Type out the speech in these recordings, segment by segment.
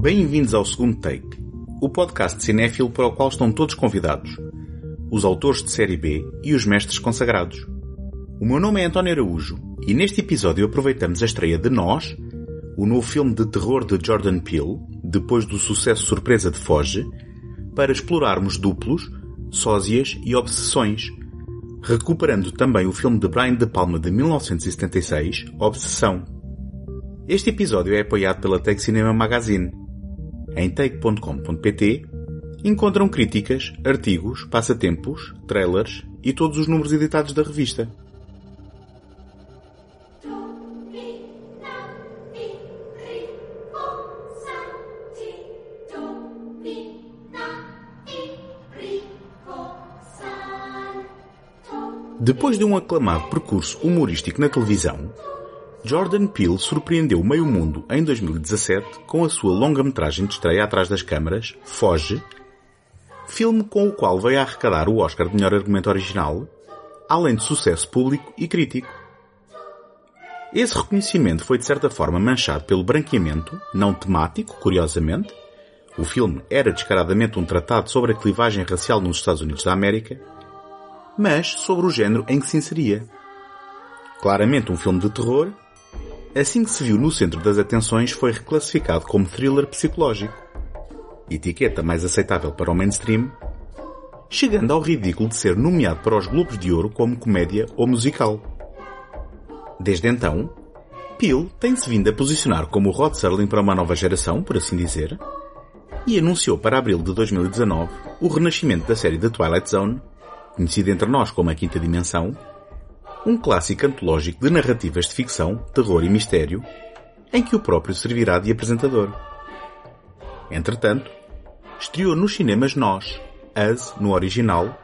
Bem-vindos ao segundo take, o podcast cinéfilo para o qual estão todos convidados, os autores de série B e os mestres consagrados. O meu nome é António Araújo e neste episódio aproveitamos a estreia de Nós, o novo filme de terror de Jordan Peele, depois do sucesso surpresa de Foge, para explorarmos duplos, sósias e obsessões, recuperando também o filme de Brian De Palma de 1976, Obsessão. Este episódio é apoiado pela Tech Cinema Magazine. Em take.com.pt encontram críticas, artigos, passatempos, trailers e todos os números editados da revista. Depois de um aclamado percurso humorístico na televisão, Jordan Peele surpreendeu o meio mundo em 2017 com a sua longa-metragem de estreia atrás das câmaras, Foge, filme com o qual veio a arrecadar o Oscar de melhor argumento original, além de sucesso público e crítico. Esse reconhecimento foi de certa forma manchado pelo branqueamento, não temático, curiosamente. O filme era descaradamente um tratado sobre a clivagem racial nos Estados Unidos da América, mas sobre o género em que se inseria. Claramente um filme de terror, assim que se viu no centro das atenções foi reclassificado como thriller psicológico, etiqueta mais aceitável para o mainstream, chegando ao ridículo de ser nomeado para os Globos de Ouro como comédia ou musical. Desde então, Peel tem-se vindo a posicionar como o Rod Serling para uma nova geração, por assim dizer, e anunciou para abril de 2019 o renascimento da série The Twilight Zone conhecido entre nós como a Quinta Dimensão, um clássico antológico de narrativas de ficção, terror e mistério, em que o próprio servirá de apresentador. Entretanto, estreou nos cinemas Nós, As, no original,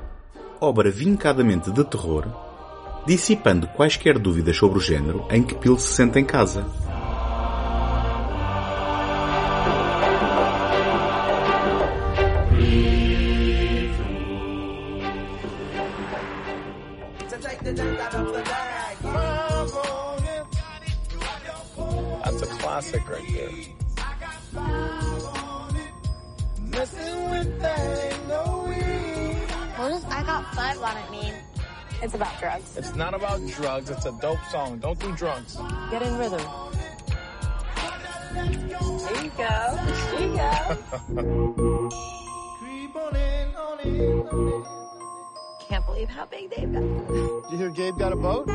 obra vincadamente de terror, dissipando quaisquer dúvidas sobre o género em que Peel se sente em casa. Classic right there. What does I got five on it mean? It's about drugs. It's not about drugs. It's a dope song. Don't do drugs. Get in rhythm. There you go. There you go. Can't believe how big they've got. Did you hear Gabe got a boat?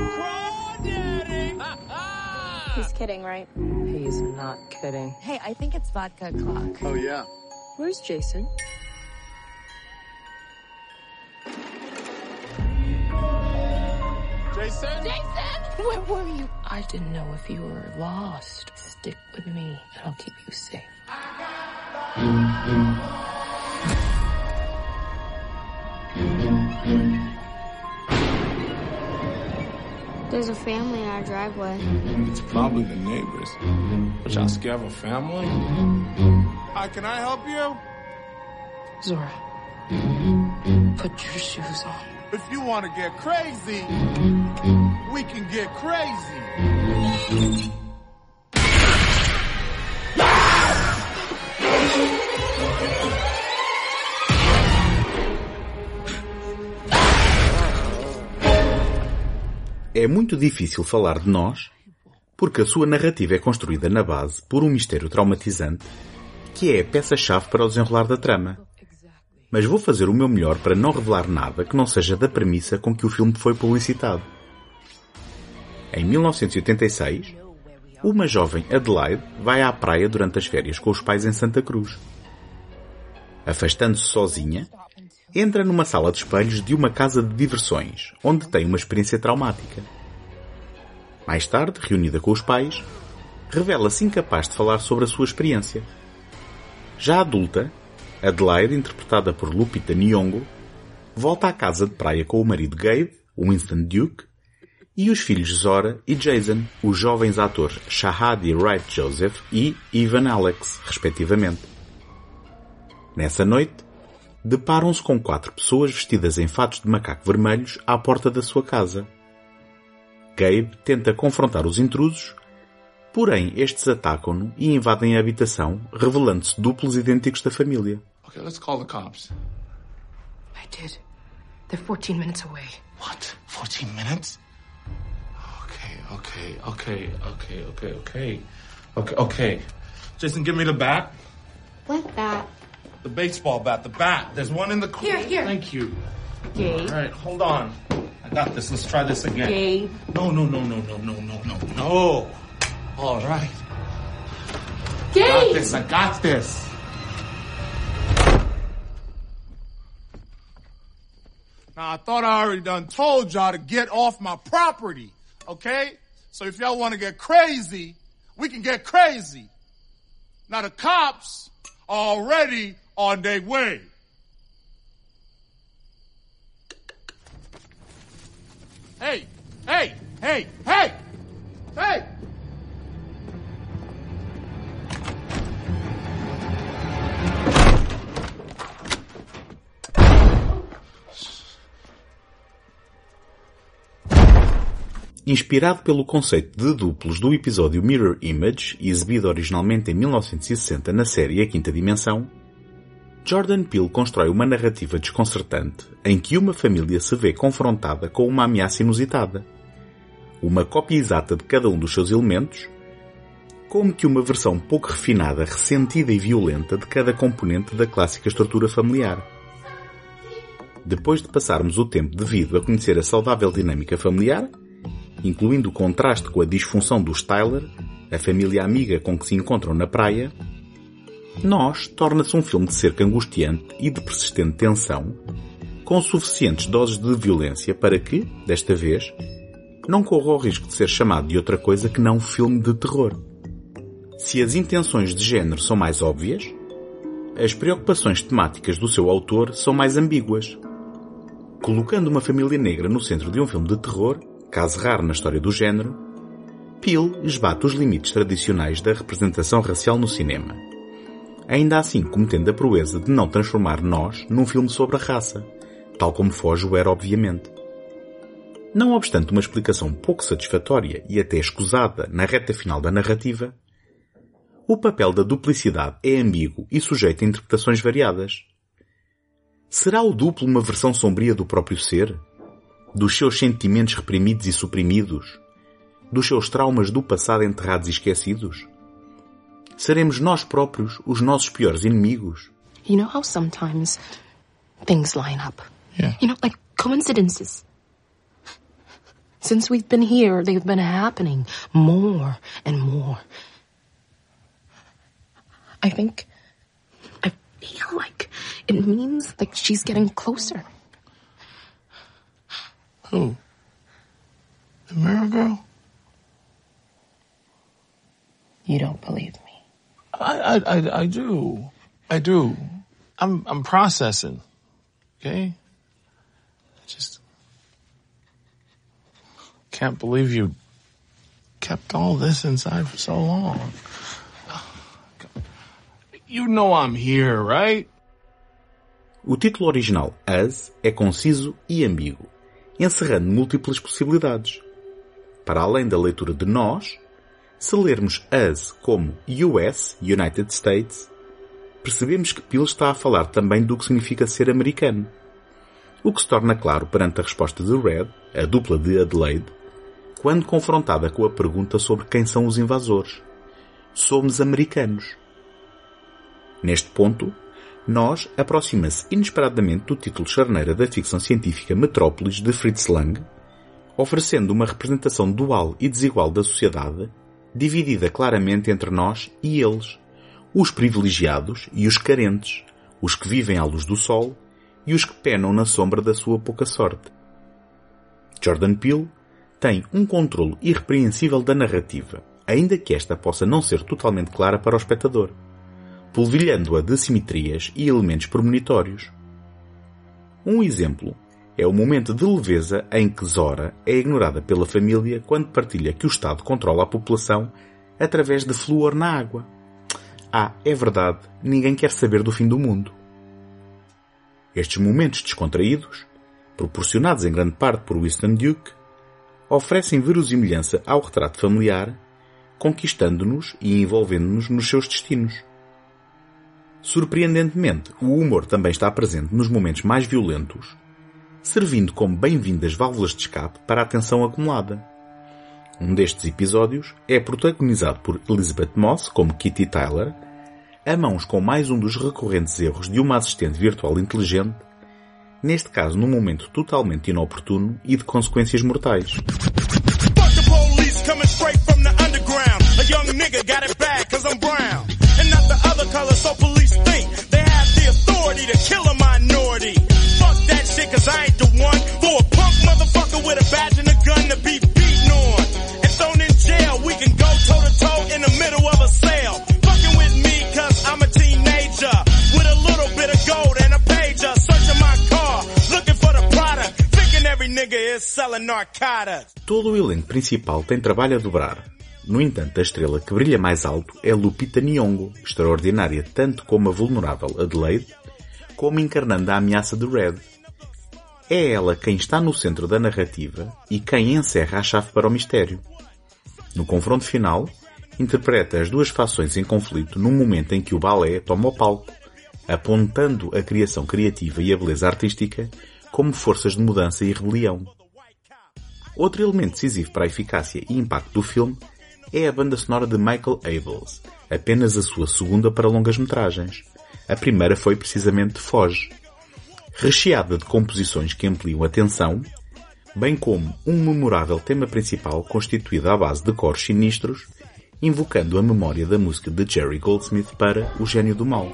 He's kidding, right? He's not kidding. Hey, I think it's vodka o'clock. Oh, yeah. Where's Jason? Jason? Jason! Where were you? I didn't know if you were lost. Stick with me, and I'll keep you safe. There's a family in our driveway. Mm-hmm. It's probably the neighbors. But y'all scared of a family? Hi, can I help you? Zora, put your shoes on. If you want to get crazy, we can get crazy. É muito difícil falar de nós, porque a sua narrativa é construída na base por um mistério traumatizante, que é a peça-chave para o desenrolar da trama. Mas vou fazer o meu melhor para não revelar nada que não seja da premissa com que o filme foi publicitado. Em 1986, uma jovem Adelaide vai à praia durante as férias com os pais em Santa Cruz. Afastando-se sozinha, entra numa sala de espelhos de uma casa de diversões, onde tem uma experiência traumática. Mais tarde, reunida com os pais, revela-se incapaz de falar sobre a sua experiência. Já adulta, Adelaide, interpretada por Lupita Nyong'o, volta à casa de praia com o marido Gabe, Winston Duke, e os filhos Zora e Jason, os jovens atores Shahadi Wright Joseph e Ivan Alex, respectivamente. Nessa noite, deparam-se com quatro pessoas vestidas em fatos de macaco vermelhos à porta da sua casa. Gabe tenta confrontar os intrusos, Porém, estes atacam-no e invadem a habitação, revelando-se duplos idênticos da família. Okay, let's call the cops. I did. They're 14 minutes away. What? 14 minutes? Okay, okay, okay, okay, okay, okay. Okay, okay. Jason, give me the bat. What that? The baseball bat, the bat. There's one in the corner. Here, here. Thank you. Gabe. All right, hold on. I got this. Let's try this again. Gabe. No, no, no, no, no, no, no, no, no. All right. Got this. I got this. Now, I thought I already done told y'all to get off my property, okay? So if y'all want to get crazy, we can get crazy. Now, the cops are already on their way. Hey, hey, hey, hey, hey! Inspirado pelo conceito de duplos do episódio Mirror Image, exibido originalmente em 1960 na série A Quinta Dimensão, Jordan Peele constrói uma narrativa desconcertante em que uma família se vê confrontada com uma ameaça inusitada. Uma cópia exata de cada um dos seus elementos, como que uma versão pouco refinada, ressentida e violenta de cada componente da clássica estrutura familiar. Depois de passarmos o tempo devido a conhecer a saudável dinâmica familiar, incluindo o contraste com a disfunção dos Tyler, a família amiga com que se encontram na praia, Nós torna-se um filme de cerca angustiante e de persistente tensão, com suficientes doses de violência para que, desta vez, não corra o risco de ser chamado de outra coisa que não filme de terror. Se as intenções de género são mais óbvias, as preocupações temáticas do seu autor são mais ambíguas. Colocando uma família negra no centro de um filme de terror, caso raro na história do género, Peele esbate os limites tradicionais da representação racial no cinema. Ainda assim cometendo a proeza de não transformar Nós num filme sobre a raça, tal como foge o era obviamente. Não obstante uma explicação pouco satisfatória e até escusada na reta final da narrativa, o papel da duplicidade é ambíguo e sujeito a interpretações variadas. Será o duplo uma versão sombria do próprio ser? Dos seus sentimentos reprimidos e suprimidos? Dos seus traumas do passado enterrados e esquecidos? Seremos nós próprios os nossos piores inimigos? You know how sometimes things line up? Yeah. You know, like coincidences. Since we've been here, they've been happening more and more. I think, I feel like it means like she's getting closer. Who? The mirror girl? You don't believe. I, I, I, do. I do. I'm, I'm processing. Okay? I just can't believe you kept all this inside for so long. You know I'm here, right? O título original Us é conciso e ambíguo, encerrando múltiplas possibilidades. Para além da leitura de nós, se lermos Us como US, United States, percebemos que Peele está a falar também do que significa ser americano. O que se torna claro perante a resposta de Red, a dupla de Adelaide, quando confrontada com a pergunta sobre quem são os invasores. Somos americanos. Neste ponto, nós aproxima-se inesperadamente do título charneira da ficção científica Metrópolis de Fritz Lang, oferecendo uma representação dual e desigual da sociedade, dividida claramente entre nós e eles, os privilegiados e os carentes, os que vivem à luz do sol e os que penam na sombra da sua pouca sorte. Jordan Peele tem um controle irrepreensível da narrativa, ainda que esta possa não ser totalmente clara para o espectador polvilhando-a de simetrias e elementos premonitórios. Um exemplo é o momento de leveza em que Zora é ignorada pela família quando partilha que o Estado controla a população através de flúor na água. Ah, é verdade, ninguém quer saber do fim do mundo. Estes momentos descontraídos, proporcionados em grande parte por Winston Duke, oferecem verosimilhança ao retrato familiar conquistando-nos e envolvendo-nos nos seus destinos. Surpreendentemente, o humor também está presente nos momentos mais violentos, servindo como bem-vindas válvulas de escape para a tensão acumulada. Um destes episódios é protagonizado por Elizabeth Moss como Kitty Tyler, a mãos com mais um dos recorrentes erros de uma assistente virtual inteligente, neste caso num momento totalmente inoportuno e de consequências mortais. Nigga got it bad cause I'm brown. And not the other color, so police think Todo o elenco principal tem trabalho a dobrar. No entanto, a estrela que brilha mais alto é Lupita Nyong'o, extraordinária tanto como a vulnerável Adelaide, como encarnando a ameaça de Red. É ela quem está no centro da narrativa e quem encerra a chave para o mistério. No confronto final, interpreta as duas fações em conflito num momento em que o balé toma o palco, apontando a criação criativa e a beleza artística como forças de mudança e rebelião. Outro elemento decisivo para a eficácia e impacto do filme é a banda sonora de Michael Abels, apenas a sua segunda para longas metragens. A primeira foi precisamente Foge, recheada de composições que ampliam a tensão, bem como um memorável tema principal constituído à base de coros sinistros, invocando a memória da música de Jerry Goldsmith para O Gênio do Mal.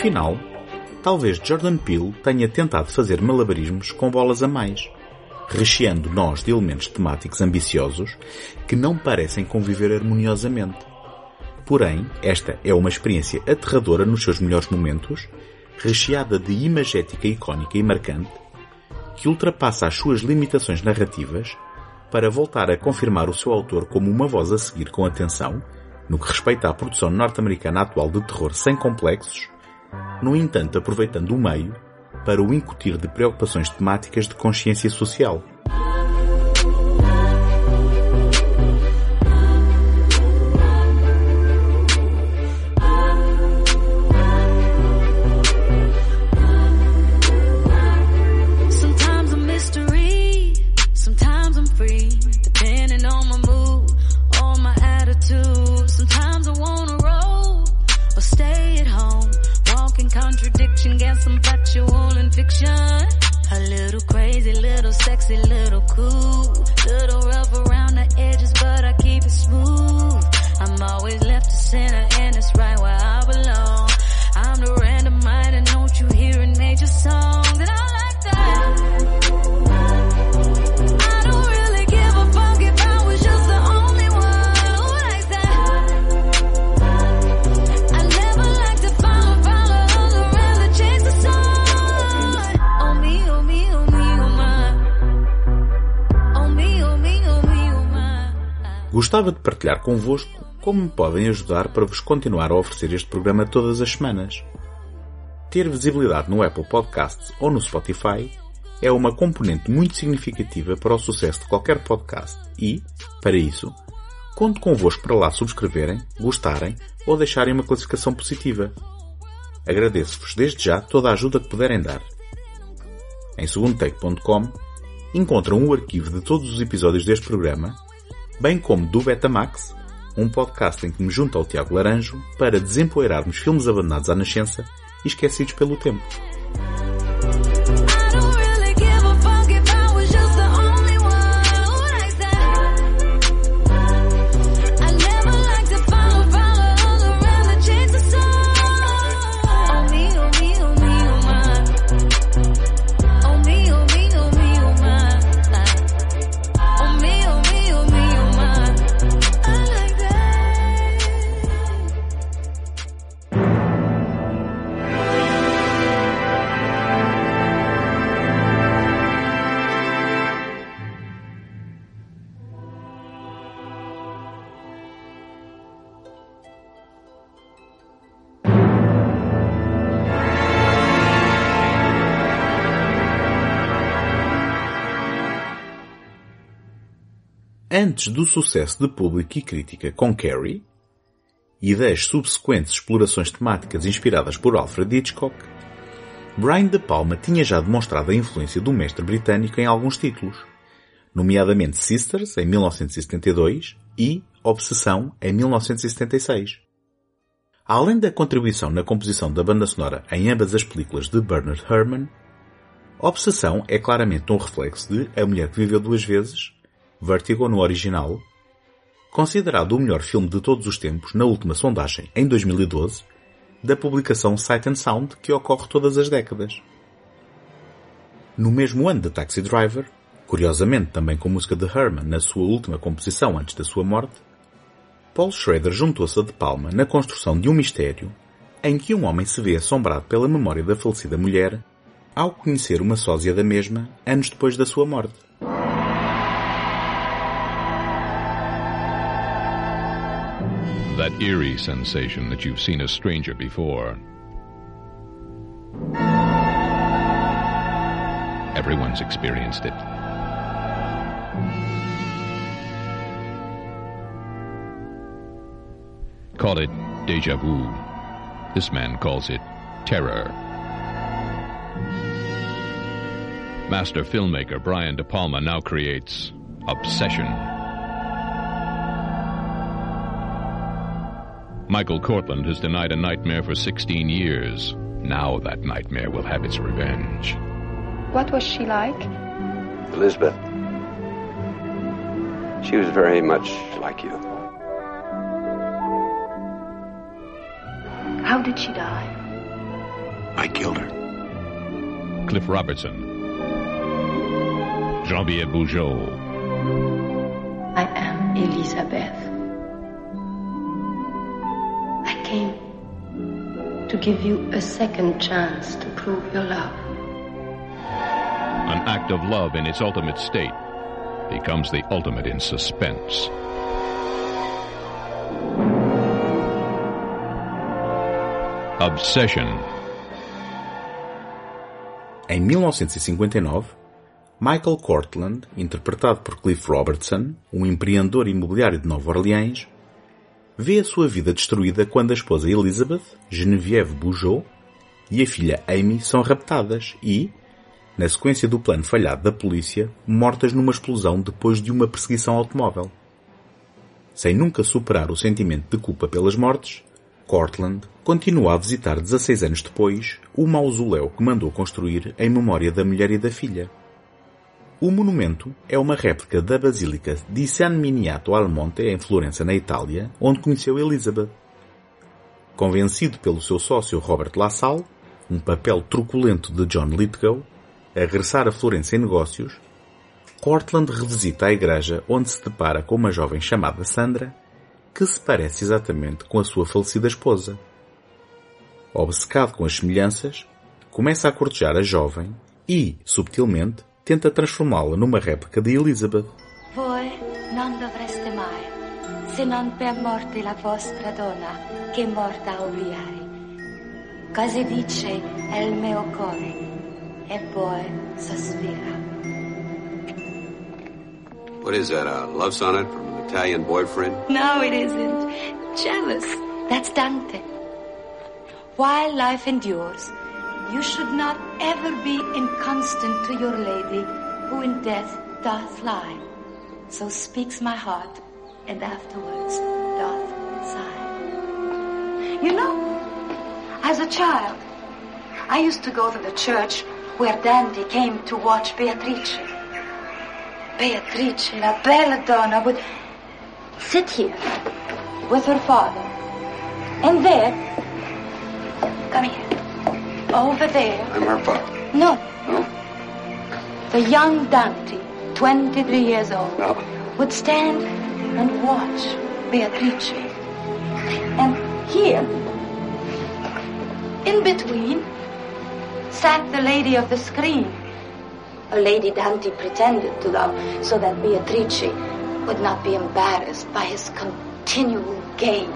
Final, talvez Jordan Peele tenha tentado fazer malabarismos com bolas a mais, recheando nós de elementos temáticos ambiciosos que não parecem conviver harmoniosamente. Porém, esta é uma experiência aterradora nos seus melhores momentos, recheada de imagética icónica e marcante, que ultrapassa as suas limitações narrativas para voltar a confirmar o seu autor como uma voz a seguir com atenção no que respeita à produção norte-americana atual de terror sem complexos, no entanto aproveitando o meio para o incutir de preocupações temáticas de consciência social. Gostava de partilhar convosco como me podem ajudar para vos continuar a oferecer este programa todas as semanas. Ter visibilidade no Apple Podcasts ou no Spotify é uma componente muito significativa para o sucesso de qualquer podcast e, para isso, conto convosco para lá subscreverem, gostarem ou deixarem uma classificação positiva. Agradeço-vos desde já toda a ajuda que puderem dar. Em segundotake.com encontram o arquivo de todos os episódios deste programa, bem como do Betamax, um podcast em que me junto ao Tiago Laranjo para desempoeirarmos filmes abandonados à nascença e esquecidos pelo tempo. Antes do sucesso de público e crítica com Carrie e das subsequentes explorações temáticas inspiradas por Alfred Hitchcock, Brian De Palma tinha já demonstrado a influência do mestre britânico em alguns títulos, nomeadamente Sisters, em 1972, e Obsessão, em 1976. Além da contribuição na composição da banda sonora em ambas as películas de Bernard Herrmann, Obsessão é claramente um reflexo de A Mulher que Viveu Duas Vezes, Vertigo no original, considerado o melhor filme de todos os tempos na última sondagem, em 2012, da publicação Sight and Sound que ocorre todas as décadas. No mesmo ano de Taxi Driver, curiosamente também com música de Herman na sua última composição antes da sua morte, Paul Schrader juntou-se a De Palma na construção de um mistério em que um homem se vê assombrado pela memória da falecida mulher ao conhecer uma sósia da mesma anos depois da sua morte. That eerie sensation that you've seen a stranger before. Everyone's experienced it. Call it deja vu. This man calls it terror. Master filmmaker Brian De Palma now creates Obsession. Michael Cortland has denied a nightmare for 16 years. Now that nightmare will have its revenge. What was she like? Elizabeth. She was very much like you. How did she die? I killed her. Cliff Robertson. Jean-Pierre Bougeot. I am Elizabeth. Came to give you a second chance to prove your love. An act of love in its ultimate state becomes the ultimate in suspense. Obsession. Em 1959, Michael Cortland, interpretado por Cliff Robertson, um empreendedor imobiliário de Nova Orleans, vê a sua vida destruída quando a esposa Elizabeth, Genevieve Bougeot, e a filha Amy são raptadas e, na sequência do plano falhado da polícia, mortas numa explosão depois de uma perseguição automóvel. Sem nunca superar o sentimento de culpa pelas mortes, Cortland continua a visitar 16 anos depois o mausoléu que mandou construir em memória da mulher e da filha. O monumento é uma réplica da Basílica di San Miniato al Monte em Florença, na Itália, onde conheceu Elizabeth. Convencido pelo seu sócio Robert LaSalle, um papel truculento de John Lithgow, a regressar a Florença em negócios, Cortland revisita a igreja onde se depara com uma jovem chamada Sandra, que se parece exatamente com a sua falecida esposa. Obcecado com as semelhanças, começa a cortejar a jovem e, subtilmente, tenta transformá-la numa réplica de Elizabeth. Voi non dovreste mai, se non per morte la vostra donna, che morta a obliare. Così dice il mio cuore, e poi sospira. What is that, a love sonnet from an Italian boyfriend? No, it isn't. Jealous. That's Dante. While life endures, you should not ever be inconstant to your lady, who in death doth lie. So speaks my heart, and afterwards doth sigh. You know, as a child, I used to go to the church where Dante came to watch Beatrice. Beatrice, la bella donna, would sit here with her father. And there, come here, over there, I'm her father. no, No? the young Dante, 23 years old, No. would stand and watch Beatrice. And here, in between, sat the lady of the screen. A lady Dante pretended to love so that Beatrice would not be embarrassed by his continual gaze.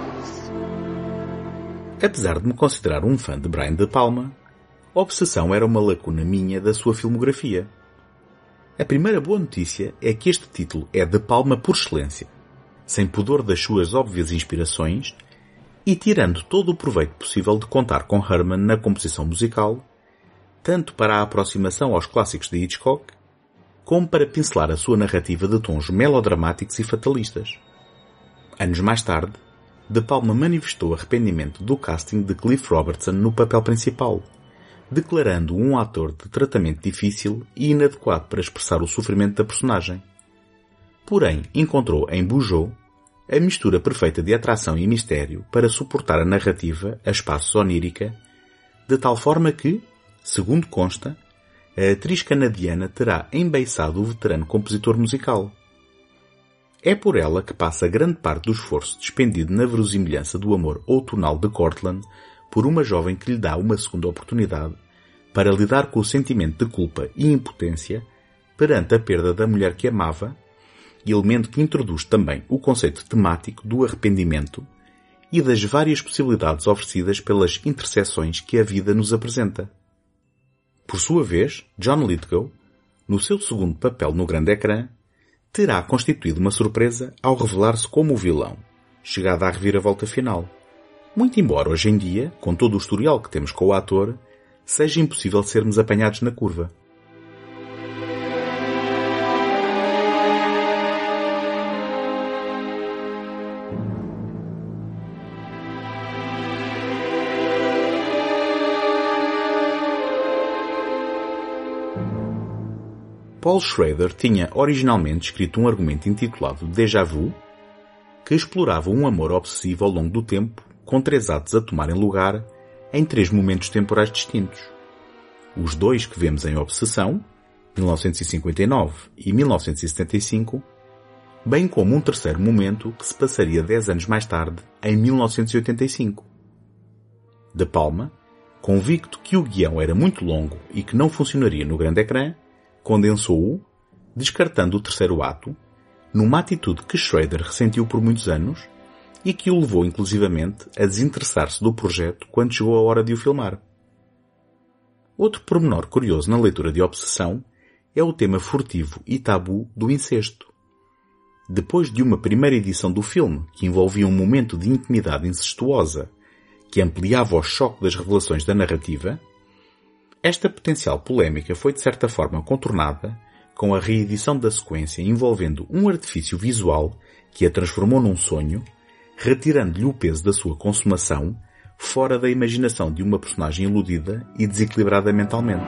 Apesar de me considerar um fã de Brian De Palma, Obsessão era uma lacuna minha da sua filmografia. A primeira boa notícia é que este título é de Palma por excelência, sem pudor das suas óbvias inspirações e tirando todo o proveito possível de contar com Herman na composição musical, tanto para a aproximação aos clássicos de Hitchcock, como para pincelar a sua narrativa de tons melodramáticos e fatalistas. Anos mais tarde, De Palma manifestou arrependimento do casting de Cliff Robertson no papel principal, declarando um ator de tratamento difícil e inadequado para expressar o sofrimento da personagem. Porém, encontrou em Bujoe a mistura perfeita de atração e mistério para suportar a narrativa a espaços onírica, de tal forma que, segundo consta, a atriz canadiana terá embeiçado o veterano compositor musical. É por ela que passa grande parte do esforço despendido na verosimilhança do amor outonal de Cortland por uma jovem que lhe dá uma segunda oportunidade para lidar com o sentimento de culpa e impotência perante a perda da mulher que amava, elemento que introduz também o conceito temático do arrependimento e das várias possibilidades oferecidas pelas interseções que a vida nos apresenta. Por sua vez, John Lithgow, no seu segundo papel no grande ecrã, terá constituído uma surpresa ao revelar-se como o vilão, chegada à reviravolta final. Muito embora hoje em dia, com todo o historial que temos com o ator, seja impossível sermos apanhados na curva. Paul Schrader tinha originalmente escrito um argumento intitulado Déjà Vu, que explorava um amor obsessivo ao longo do tempo, com três atos a tomarem lugar em três momentos temporais distintos. Os dois que vemos em Obsessão, 1959 e 1975, bem como um terceiro momento que se passaria dez anos mais tarde, em 1985. De Palma, convicto que o guião era muito longo e que não funcionaria no grande ecrã, condensou-o, descartando o terceiro ato, numa atitude que Schrader ressentiu por muitos anos e que o levou inclusivamente a desinteressar-se do projeto quando chegou a hora de o filmar. Outro pormenor curioso na leitura de Obsessão é o tema furtivo e tabu do incesto. Depois de uma primeira edição do filme que envolvia um momento de intimidade incestuosa que ampliava o choque das revelações da narrativa, esta potencial polémica foi de certa forma contornada com a reedição da sequência envolvendo um artifício visual que a transformou num sonho, retirando-lhe o peso da sua consumação fora da imaginação de uma personagem iludida e desequilibrada mentalmente.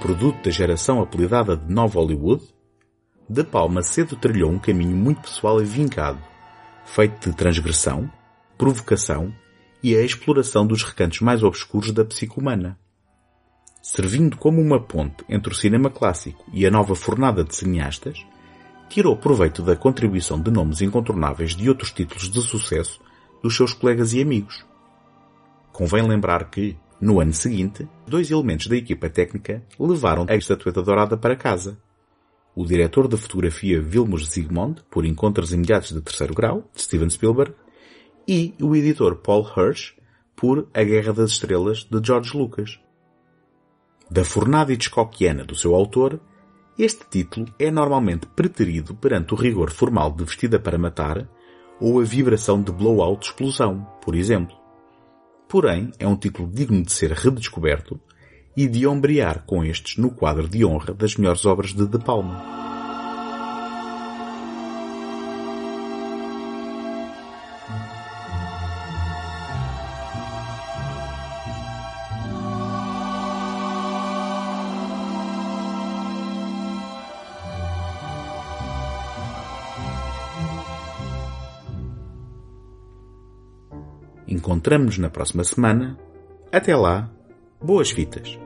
Produto da geração apelidada de Nova Hollywood, De Palma cedo trilhou um caminho muito pessoal e vincado, feito de transgressão, provocação e a exploração dos recantos mais obscuros da psique humana. Servindo como uma ponte entre o cinema clássico e a nova fornada de cineastas, tirou proveito da contribuição de nomes incontornáveis de outros títulos de sucesso dos seus colegas e amigos. Convém lembrar que, no ano seguinte, dois elementos da equipa técnica levaram a estatueta dourada para casa. O diretor de fotografia Vilmos Zsigmond, por Encontros Imediatos de Terceiro Grau, de Steven Spielberg, e o editor Paul Hirsch, por A Guerra das Estrelas, de George Lucas. Da fornada Hitchcockiana do seu autor, este título é normalmente preterido perante o rigor formal de Vestida para Matar ou a vibração de Blowout Explosão, por exemplo porém é um título digno de ser redescoberto e de ombrear com estes no quadro de honra das melhores obras de De Palma. Encontramos-nos na próxima semana. Até lá, boas fitas!